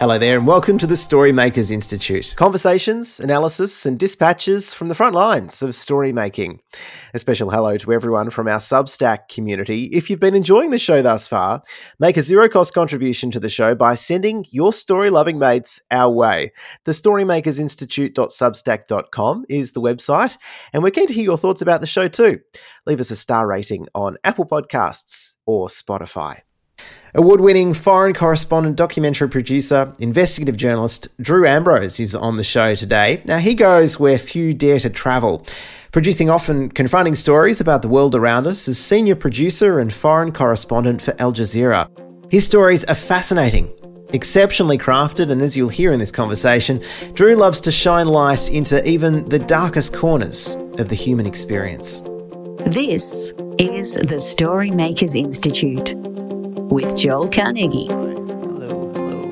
Hello there, and welcome to the Storymakers Institute. Conversations, analysis, and dispatches from the front lines of story making. A special hello to everyone from our Substack community. If you've been enjoying the show thus far, make a zero cost contribution to the show by sending your story loving mates our way. The Storymakersinstitute.substack.com is the website, and we're keen to hear your thoughts about the show too. Leave us a star rating on Apple Podcasts or Spotify. Award winning foreign correspondent, documentary producer, investigative journalist Drew Ambrose is on the show today. Now, he goes where few dare to travel, producing often confronting stories about the world around us as senior producer and foreign correspondent for Al Jazeera. His stories are fascinating, exceptionally crafted, and as you'll hear in this conversation, Drew loves to shine light into even the darkest corners of the human experience. This is the Storymakers Institute with Joel Carnegie. Hello, hello.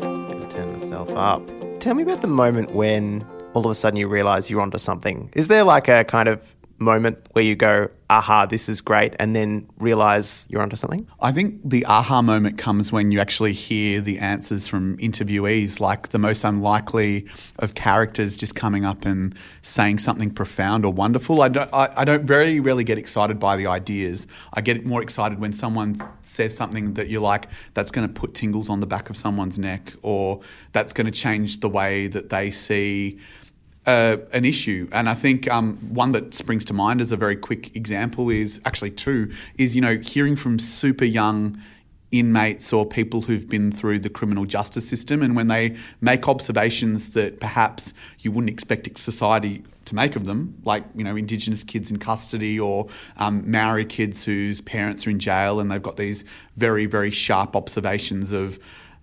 Gonna turn myself up. Tell me about the moment when all of a sudden you realize you're onto something. Is there like a kind of moment where you go, aha, this is great, and then realize you're onto something? I think the aha moment comes when you actually hear the answers from interviewees, like the most unlikely of characters just coming up and saying something profound or wonderful. I don't, I, I don't very rarely get excited by the ideas. I get more excited when someone says something that you're like, that's going to put tingles on the back of someone's neck, or that's going to change the way that they see uh, an issue. And I think um, one that springs to mind as a very quick example is actually two is you know hearing from super young inmates or people who've been through the criminal justice system and when they make observations that perhaps you wouldn't expect society to make of them like you know indigenous kids in custody or um, maori kids whose parents are in jail and they've got these very very sharp observations of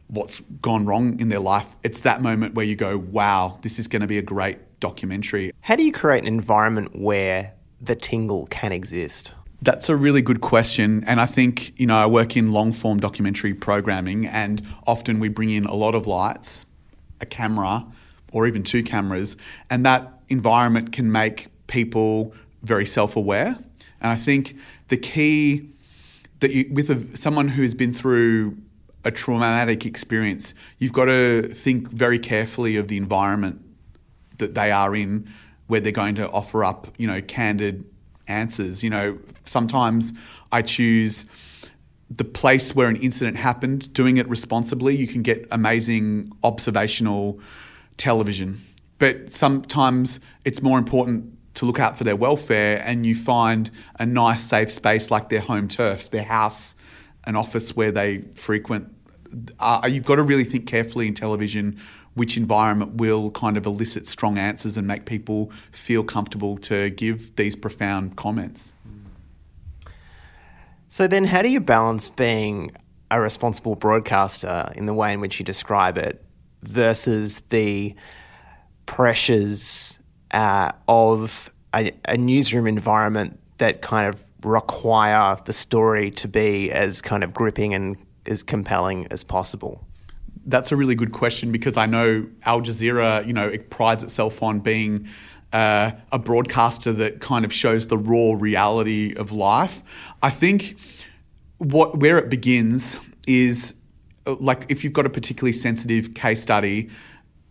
what's gone wrong in their life it's that moment where you go wow this is going to be a great documentary. How do you create an environment where the tingle can exist? That's a really good question. And I think, you know, I work in long form documentary programming, and often we bring in a lot of lights, a camera, or even two cameras, and that environment can make people very self aware. And I think the key that you, with a, someone who's been through a traumatic experience, you've got to think very carefully of the environment that they are in where they're going to offer up, you know, candid answers. You know, sometimes I choose the place where an incident happened, doing it responsibly, you can get amazing observational television. But sometimes it's more important to look out for their welfare and you find a nice safe space like their home turf, their house, an office where they frequent. Uh, you've got to really think carefully in television which environment will kind of elicit strong answers and make people feel comfortable to give these profound comments. So, then how do you balance being a responsible broadcaster in the way in which you describe it versus the pressures uh, of a, a newsroom environment that kind of require the story to be as kind of gripping and as compelling as possible? That's a really good question because I know Al Jazeera, you know, it prides itself on being uh, a broadcaster that kind of shows the raw reality of life. I think what where it begins is uh, like if you've got a particularly sensitive case study,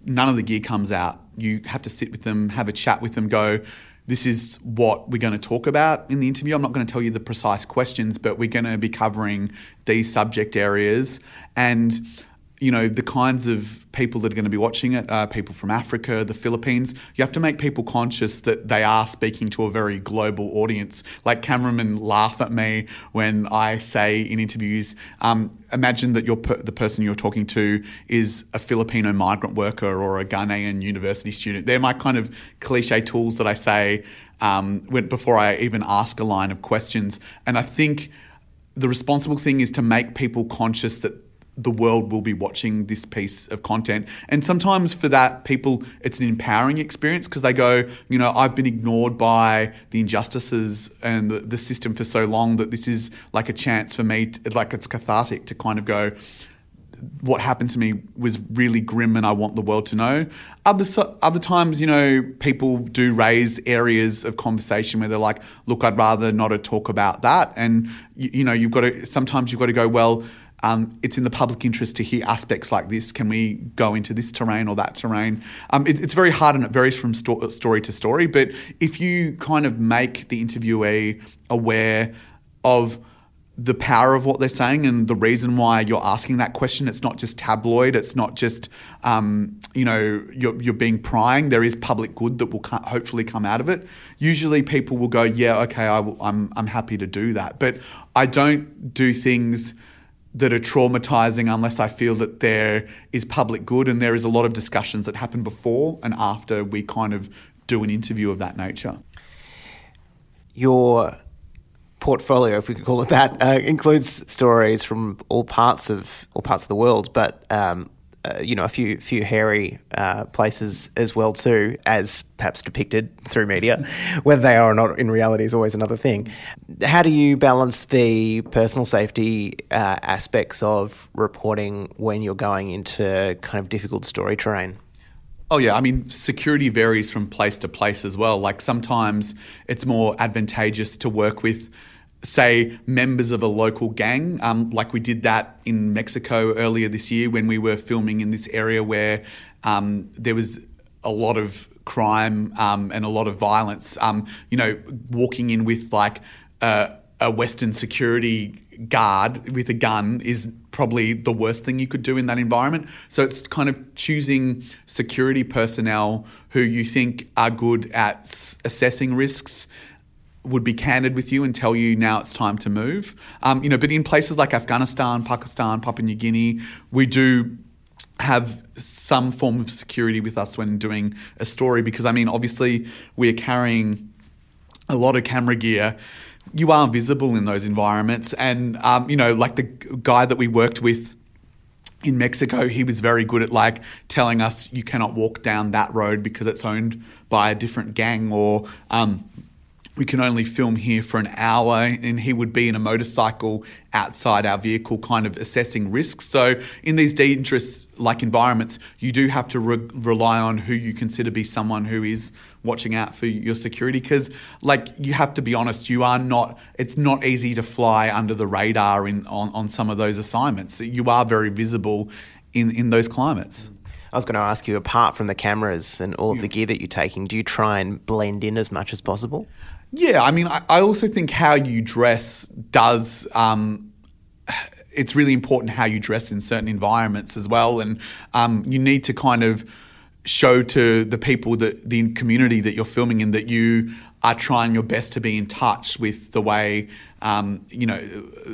none of the gear comes out. You have to sit with them, have a chat with them, go. This is what we're going to talk about in the interview. I'm not going to tell you the precise questions, but we're going to be covering these subject areas. And you know, the kinds of people that are going to be watching it are people from Africa, the Philippines. You have to make people conscious that they are speaking to a very global audience. Like cameramen laugh at me when I say in interviews, um, imagine that you per- the person you're talking to is a Filipino migrant worker or a Ghanaian university student. They're my kind of cliche tools that I say um, before I even ask a line of questions. And I think the responsible thing is to make people conscious that the world will be watching this piece of content. And sometimes for that, people, it's an empowering experience because they go, you know, I've been ignored by the injustices and the, the, system for so long that this is like a chance for me, to, like it's cathartic to kind of go, what happened to me was really grim and I want the world to know. Other, other times, you know, people do raise areas of conversation where they're like, look, I'd rather not talk about that. And, you, you know, you've got to, sometimes you've got to go, well, um, it's in the public interest to hear aspects like this. Can we go into this terrain or that terrain? Um, it, it's very hard and it varies from sto- story to story. But if you kind of make the interviewee aware of the power of what they're saying and the reason why you're asking that question. It's not just tabloid. It's not just um, you know you're, you're being prying. There is public good that will hopefully come out of it. Usually, people will go, "Yeah, okay, I'm I'm happy to do that." But I don't do things that are traumatizing unless I feel that there is public good and there is a lot of discussions that happen before and after we kind of do an interview of that nature. Your portfolio, if we could call it that, uh, includes stories from all parts of all parts of the world, but um, uh, you know a few few hairy uh, places as well too, as perhaps depicted through media. Whether they are or not in reality is always another thing. How do you balance the personal safety uh, aspects of reporting when you're going into kind of difficult story terrain? Oh, yeah. I mean, security varies from place to place as well. Like sometimes it's more advantageous to work with say members of a local gang, um, like we did that in Mexico earlier this year when we were filming in this area where um, there was a lot of crime um, and a lot of violence. Um, you know, walking in with like uh, a Western security guard with a gun is probably the worst thing you could do in that environment. So it's kind of choosing security personnel who you think are good at s- assessing risks would be candid with you and tell you now it's time to move. Um, you know, but in places like Afghanistan, Pakistan, Papua New Guinea, we do have some form of security with us when doing a story because I mean, obviously, we're carrying a lot of camera gear. You are visible in those environments, and um, you know, like the guy that we worked with in Mexico, he was very good at like telling us you cannot walk down that road because it's owned by a different gang, or um, we can only film here for an hour and he would be in a motorcycle outside our vehicle kind of assessing risks. So in these dangerous like environments you do have to re- rely on who you consider be someone who is watching out for your security because like you have to be honest you are not it's not easy to fly under the radar in on, on some of those assignments. You are very visible in in those climates. I was going to ask you, apart from the cameras and all of the gear that you're taking, do you try and blend in as much as possible? Yeah, I mean, I, I also think how you dress does. Um, it's really important how you dress in certain environments as well, and um, you need to kind of show to the people that the community that you're filming in that you are trying your best to be in touch with the way um, you know,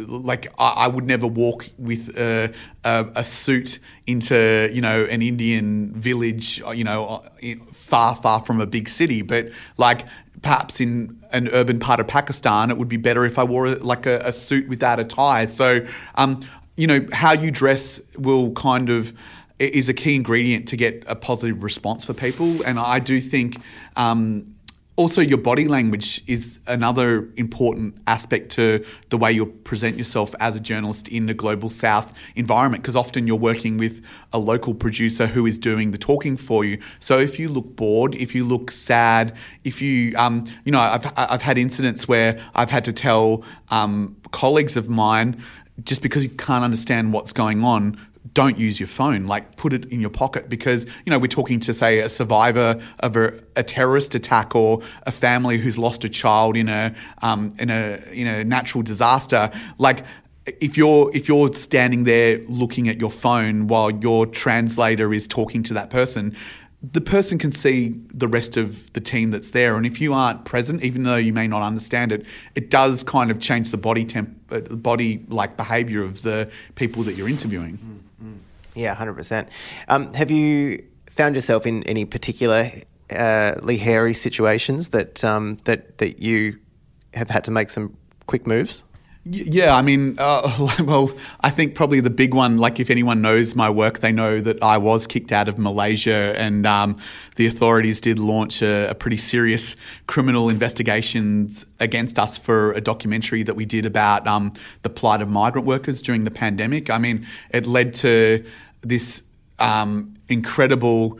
like I, I, would never walk with a, a, a, suit into you know an Indian village, you know, far far from a big city. But like perhaps in an urban part of Pakistan, it would be better if I wore like a, a suit without a tie. So, um, you know, how you dress will kind of is a key ingredient to get a positive response for people. And I do think um, also your body language is another important aspect to the way you present yourself as a journalist in the global south environment because often you're working with a local producer who is doing the talking for you. So if you look bored if you look sad if you um, you know I've, I've had incidents where i've had to tell um, colleagues of mine just because you can't understand what's going on don't use your phone. Like put it in your pocket because you know we're talking to say a survivor of a, a terrorist attack or a family who's lost a child in a um, in a in a natural disaster. Like if you're if you're standing there looking at your phone while your translator is talking to that person, the person can see the rest of the team that's there. And if you aren't present, even though you may not understand it, it does kind of change the body temp, uh, body like behavior of the people that you're interviewing. Mm-hmm. Yeah, hundred um, percent. Have you found yourself in any particular uh, hairy situations that um, that that you have had to make some quick moves? Yeah, I mean, uh, well, I think probably the big one, like if anyone knows my work, they know that I was kicked out of Malaysia and um, the authorities did launch a, a, pretty serious criminal investigations against us for a documentary that we did about um, the plight of migrant workers during the pandemic. I mean, it led to this um, incredible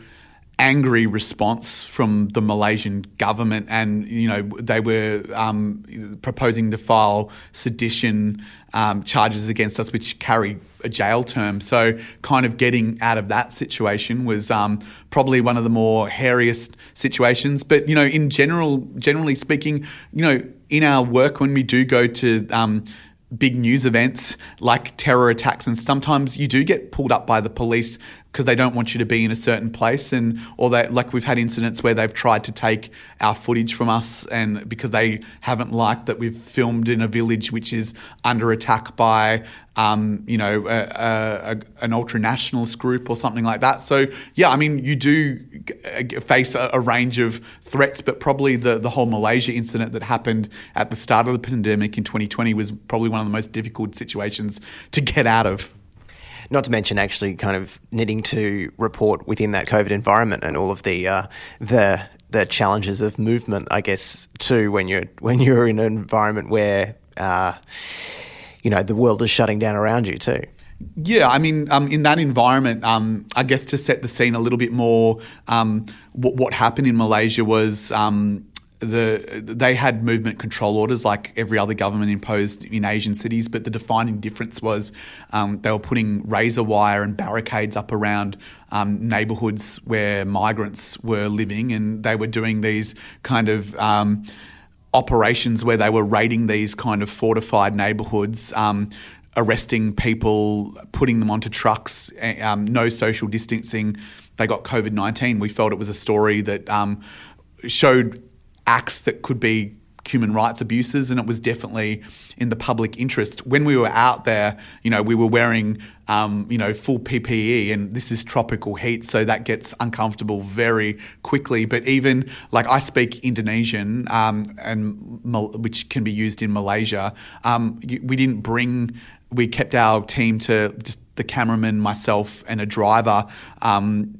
angry response from the Malaysian government, and you know they were um, proposing to file sedition um, charges against us, which carry a jail term. So, kind of getting out of that situation was um, probably one of the more hairiest situations. But you know, in general, generally speaking, you know, in our work when we do go to um, big news events like terror attacks and sometimes you do get pulled up by the police because they don't want you to be in a certain place. And or they like we've had incidents where they've tried to take our footage from us and because they haven't liked that we've filmed in a village which is under attack by um, you know a, a, a, an ultra nationalist group or something like that. So yeah I mean you do face a, a, range of threats but probably the the whole Malaysia incident that happened at the start of the pandemic in 2020 was probably one of the most difficult situations to get out of not to mention actually kind of needing to report within that COVID environment and all of the uh, the the challenges of movement, I guess, too, when you're when you're in an environment where uh, you know the world is shutting down around you too. Yeah, I mean, um, in that environment, um, I guess to set the scene a little bit more, um, what, what, happened in Malaysia was um, the they had movement control orders like every other government imposed in Asian cities, but the defining difference was um, they were putting razor wire and barricades up around um, neighbourhoods where migrants were living, and they were doing these kind of um, operations where they were raiding these kind of fortified neighbourhoods. Um, arresting people, putting them onto trucks, um, no social distancing. They got COVID 19. We felt it was a story that um, showed acts that could be human rights abuses, and it was definitely in the public interest. When we were out there, you know, we were wearing, um, you know, full PPE, and this is tropical heat, so that gets uncomfortable very quickly. But even like I speak Indonesian, um, and which can be used in Malaysia, um, we didn't bring. We kept our team to just the cameraman, myself, and a driver. Um,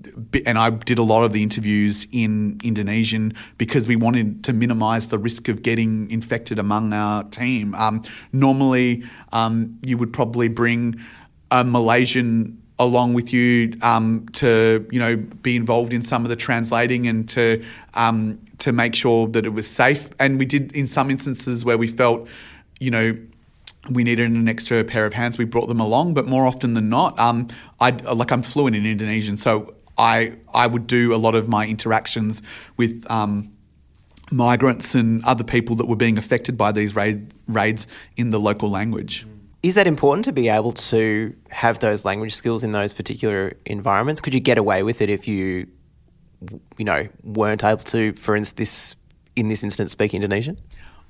and I did a lot of the interviews in Indonesian because we wanted to minimize the risk of getting infected among our team. Um, normally, um, you would probably bring a Malaysian along with you um, to you know be involved in some of the translating and to um, to make sure that it was safe. And we did in some instances where we felt you know we needed an extra pair of hands. We brought them along, but more often than not, um, I like I'm fluent in Indonesian, so I I would do a lot of my interactions with um, migrants and other people that were being affected by these raid, raids in the local language. Is that important to be able to have those language skills in those particular environments? Could you get away with it if you, you know, weren't able to, for instance, this in this instance, speak Indonesian?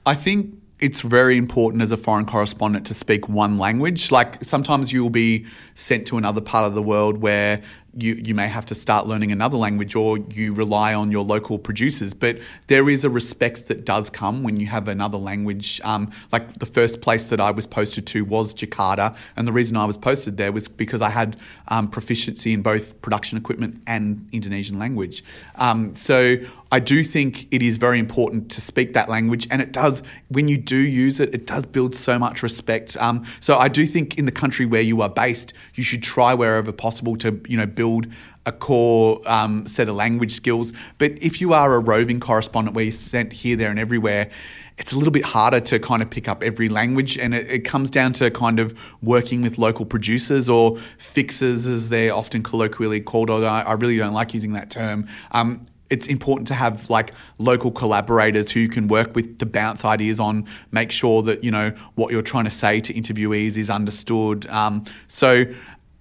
I think it's very important as a foreign correspondent to speak one language. Like sometimes you will be sent to another part of the world where you, you may have to start learning another language or you rely on your local producers. But there is a respect that does come when you have another language. Um, like the first place that I was posted to was Jakarta. And the reason I was posted there was because I had um, proficiency in both production equipment and Indonesian language. Um, so I do think it is very important to speak that language. And it does, when you do use it, it does build so much respect. Um, so I do think in the country where you are based, you should try wherever possible to, you know, build a core um, set of language skills. But if you are a roving correspondent where you're sent here, there, and everywhere, it's a little bit harder to kind of pick up every language, and it, it, comes down to kind of working with local producers or fixers, as they're often colloquially called. Although I, really don't like using that term. Um, it's important to have like local collaborators who you can work with to bounce ideas on, make sure that you know what you're trying to say to interviewees is understood. Um, so,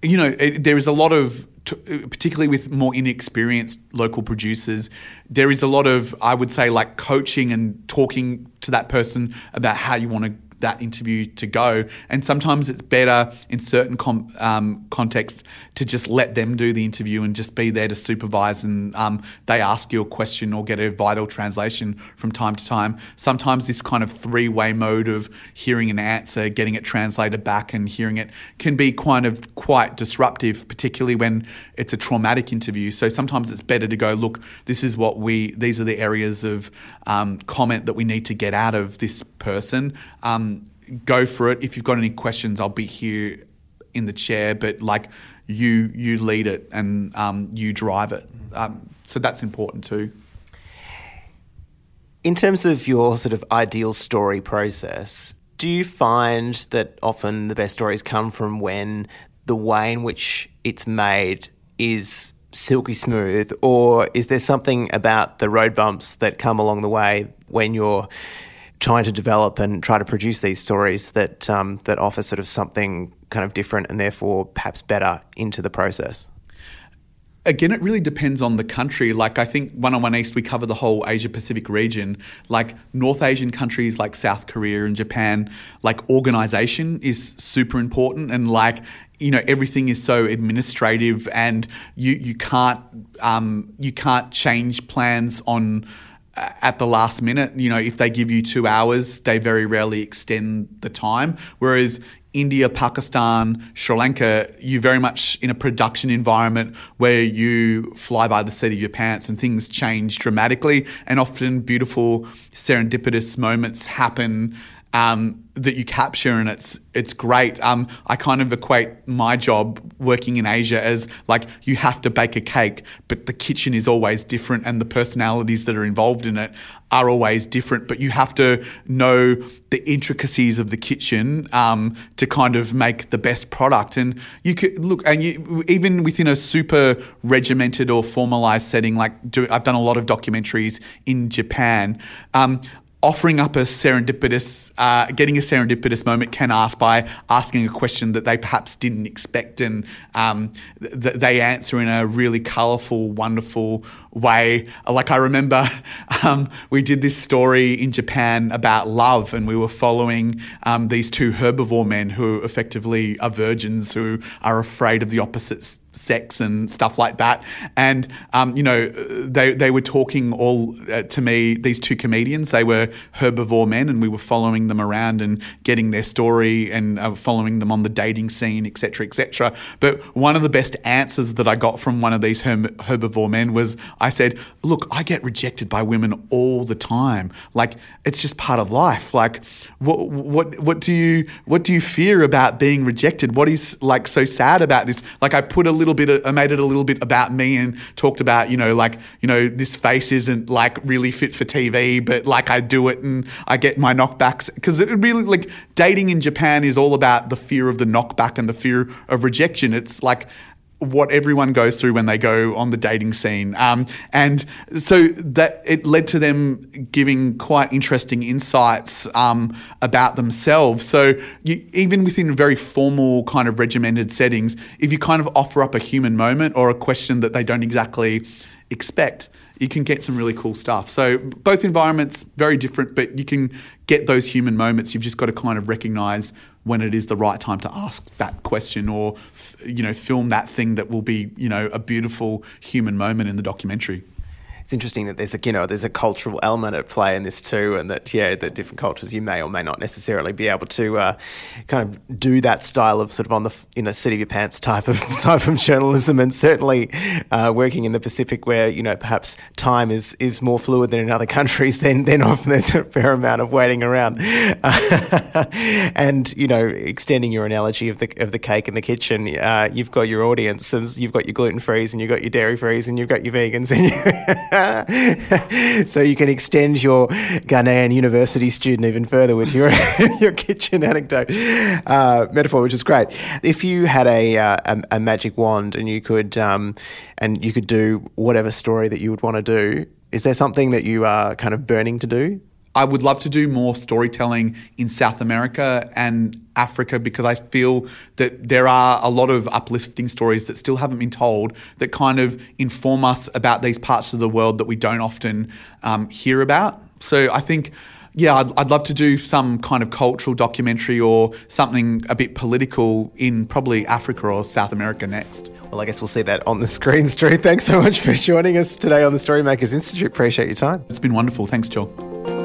you know, it, there is a lot of particularly with more inexperienced local producers, there is a lot of, I would say, like coaching and talking to that person about how you want to that interview to go. And sometimes it's better in certain com- um, contexts to just let them do the interview and just be there to supervise and um, they ask you a question or get a vital translation from time to time. Sometimes this kind of three way mode of hearing an answer, getting it translated back, and hearing it can be kind of quite disruptive, particularly when it's a traumatic interview. So sometimes it's better to go, look, this is what we, these are the areas of um, comment that we need to get out of this person. Um, go for it. If you've got any questions, I'll be here in the chair, but like you you lead it and um, you drive it. Um, so that's important too. In terms of your sort of ideal story process, do you find that often the best stories come from when the way in which it's made is silky smooth, or is there something about the road bumps that come along the way when you're trying to develop and try to produce these stories that um, that offer sort of something kind of different and therefore perhaps better into the process? Again, it really depends on the country. Like, I think 101 East, we cover the whole Asia Pacific region. Like, North Asian countries like South Korea and Japan, like, organization is super important. And, like, you know everything is so administrative and you you can't um, you can't change plans on at the last minute you know if they give you 2 hours they very rarely extend the time whereas India, Pakistan, Sri Lanka, you're very much in a production environment where you fly by the seat of your pants and things change dramatically. And often beautiful serendipitous moments happen um, that you capture, and it's it's great. Um, I kind of equate my job working in Asia as like you have to bake a cake, but the kitchen is always different, and the personalities that are involved in it are always different. But you have to know the intricacies of the kitchen um, to kind of make the best product. And you could look, and you, even within a super regimented or formalized setting, like do, I've done a lot of documentaries in Japan. Um, offering up a serendipitous, uh, getting a serendipitous moment can ask by asking a question that they perhaps didn't expect, and um, th- they answer in a really colourful, wonderful way. Like I remember, um, we did this story in Japan about love, and we were following um, these two herbivore men who effectively are virgins who are afraid of the opposites sex and stuff like that. And um, you know, they they were talking all uh, to me. These two comedians, they were herbivore men, and we were following them around and getting their story and uh, following them on the dating scene, etc., etc. But one of the best answers that I got from one of these herb- herbivore men was, I said, "Look, I get rejected by women all the time. Like it's just part of life. Like what what what do you what do you fear about being rejected? What is like so sad about this? Like I put a little bit, of, I made it a little bit about me and talked about, you know, like, you know, this face isn't like really fit for TV, but like I do it and I get my knockbacks. Because it really, like, dating in Japan is all about the fear of the knockback and the fear of rejection. It's like, what everyone goes through when they go on the dating scene. Um, and so that it led to them giving quite interesting insights um, about themselves. So you, even within very formal kind of regimented settings, if you kind of offer up a human moment or a question that they don't exactly expect, you can get some really cool stuff. So both environments very different, but you can get those human moments. You've just got to kind of recognize when it is the right time to ask that question or you know film that thing that will be you know a beautiful human moment in the documentary it's interesting that there's a you know there's a cultural element at play in this too, and that yeah, the different cultures you may or may not necessarily be able to uh, kind of do that style of sort of on the you know seat of your pants type of type of journalism, and certainly uh, working in the Pacific where you know perhaps time is is more fluid than in other countries, then then often there's a fair amount of waiting around, and you know extending your analogy of the of the cake in the kitchen, uh, you've got your audiences, you've got your gluten frees, and you've got your dairy frees, and you've got your vegans, and you so you can extend your Ghanaian university student even further with your your kitchen anecdote uh, metaphor, which is great. If you had a, uh, a, a magic wand and you could um, and you could do whatever story that you would want to do, is there something that you are kind of burning to do? I would love to do more storytelling in South America and Africa because I feel that there are a lot of uplifting stories that still haven't been told that kind of inform us about these parts of the world that we don't often um, hear about. So I think. Yeah, I'd, I'd love to do some kind of cultural documentary or something a bit political in probably Africa or South America next. Well, I guess we'll see that on the screens, Drew. Thanks so much for joining us today on the Storymakers Institute. Appreciate your time. It's been wonderful. Thanks, Joel.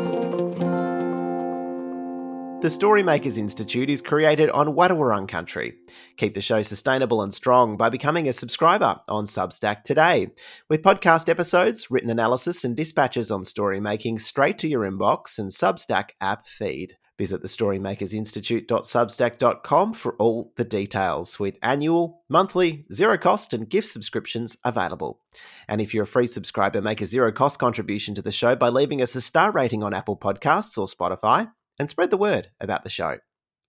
The Storymakers Institute is created on Wadawurrung country. Keep the show sustainable and strong by becoming a subscriber on Substack today, with podcast episodes, written analysis, and dispatches on story making straight to your inbox and Substack app feed. Visit the thestorymakersinstitute.substack.com for all the details with annual, monthly, zero cost, and gift subscriptions available. And if you're a free subscriber, make a zero cost contribution to the show by leaving us a star rating on Apple Podcasts or Spotify and spread the word about the show.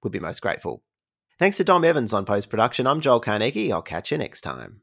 Would be most grateful. Thanks to Dom Evans on post production. I'm Joel Carnegie. I'll catch you next time.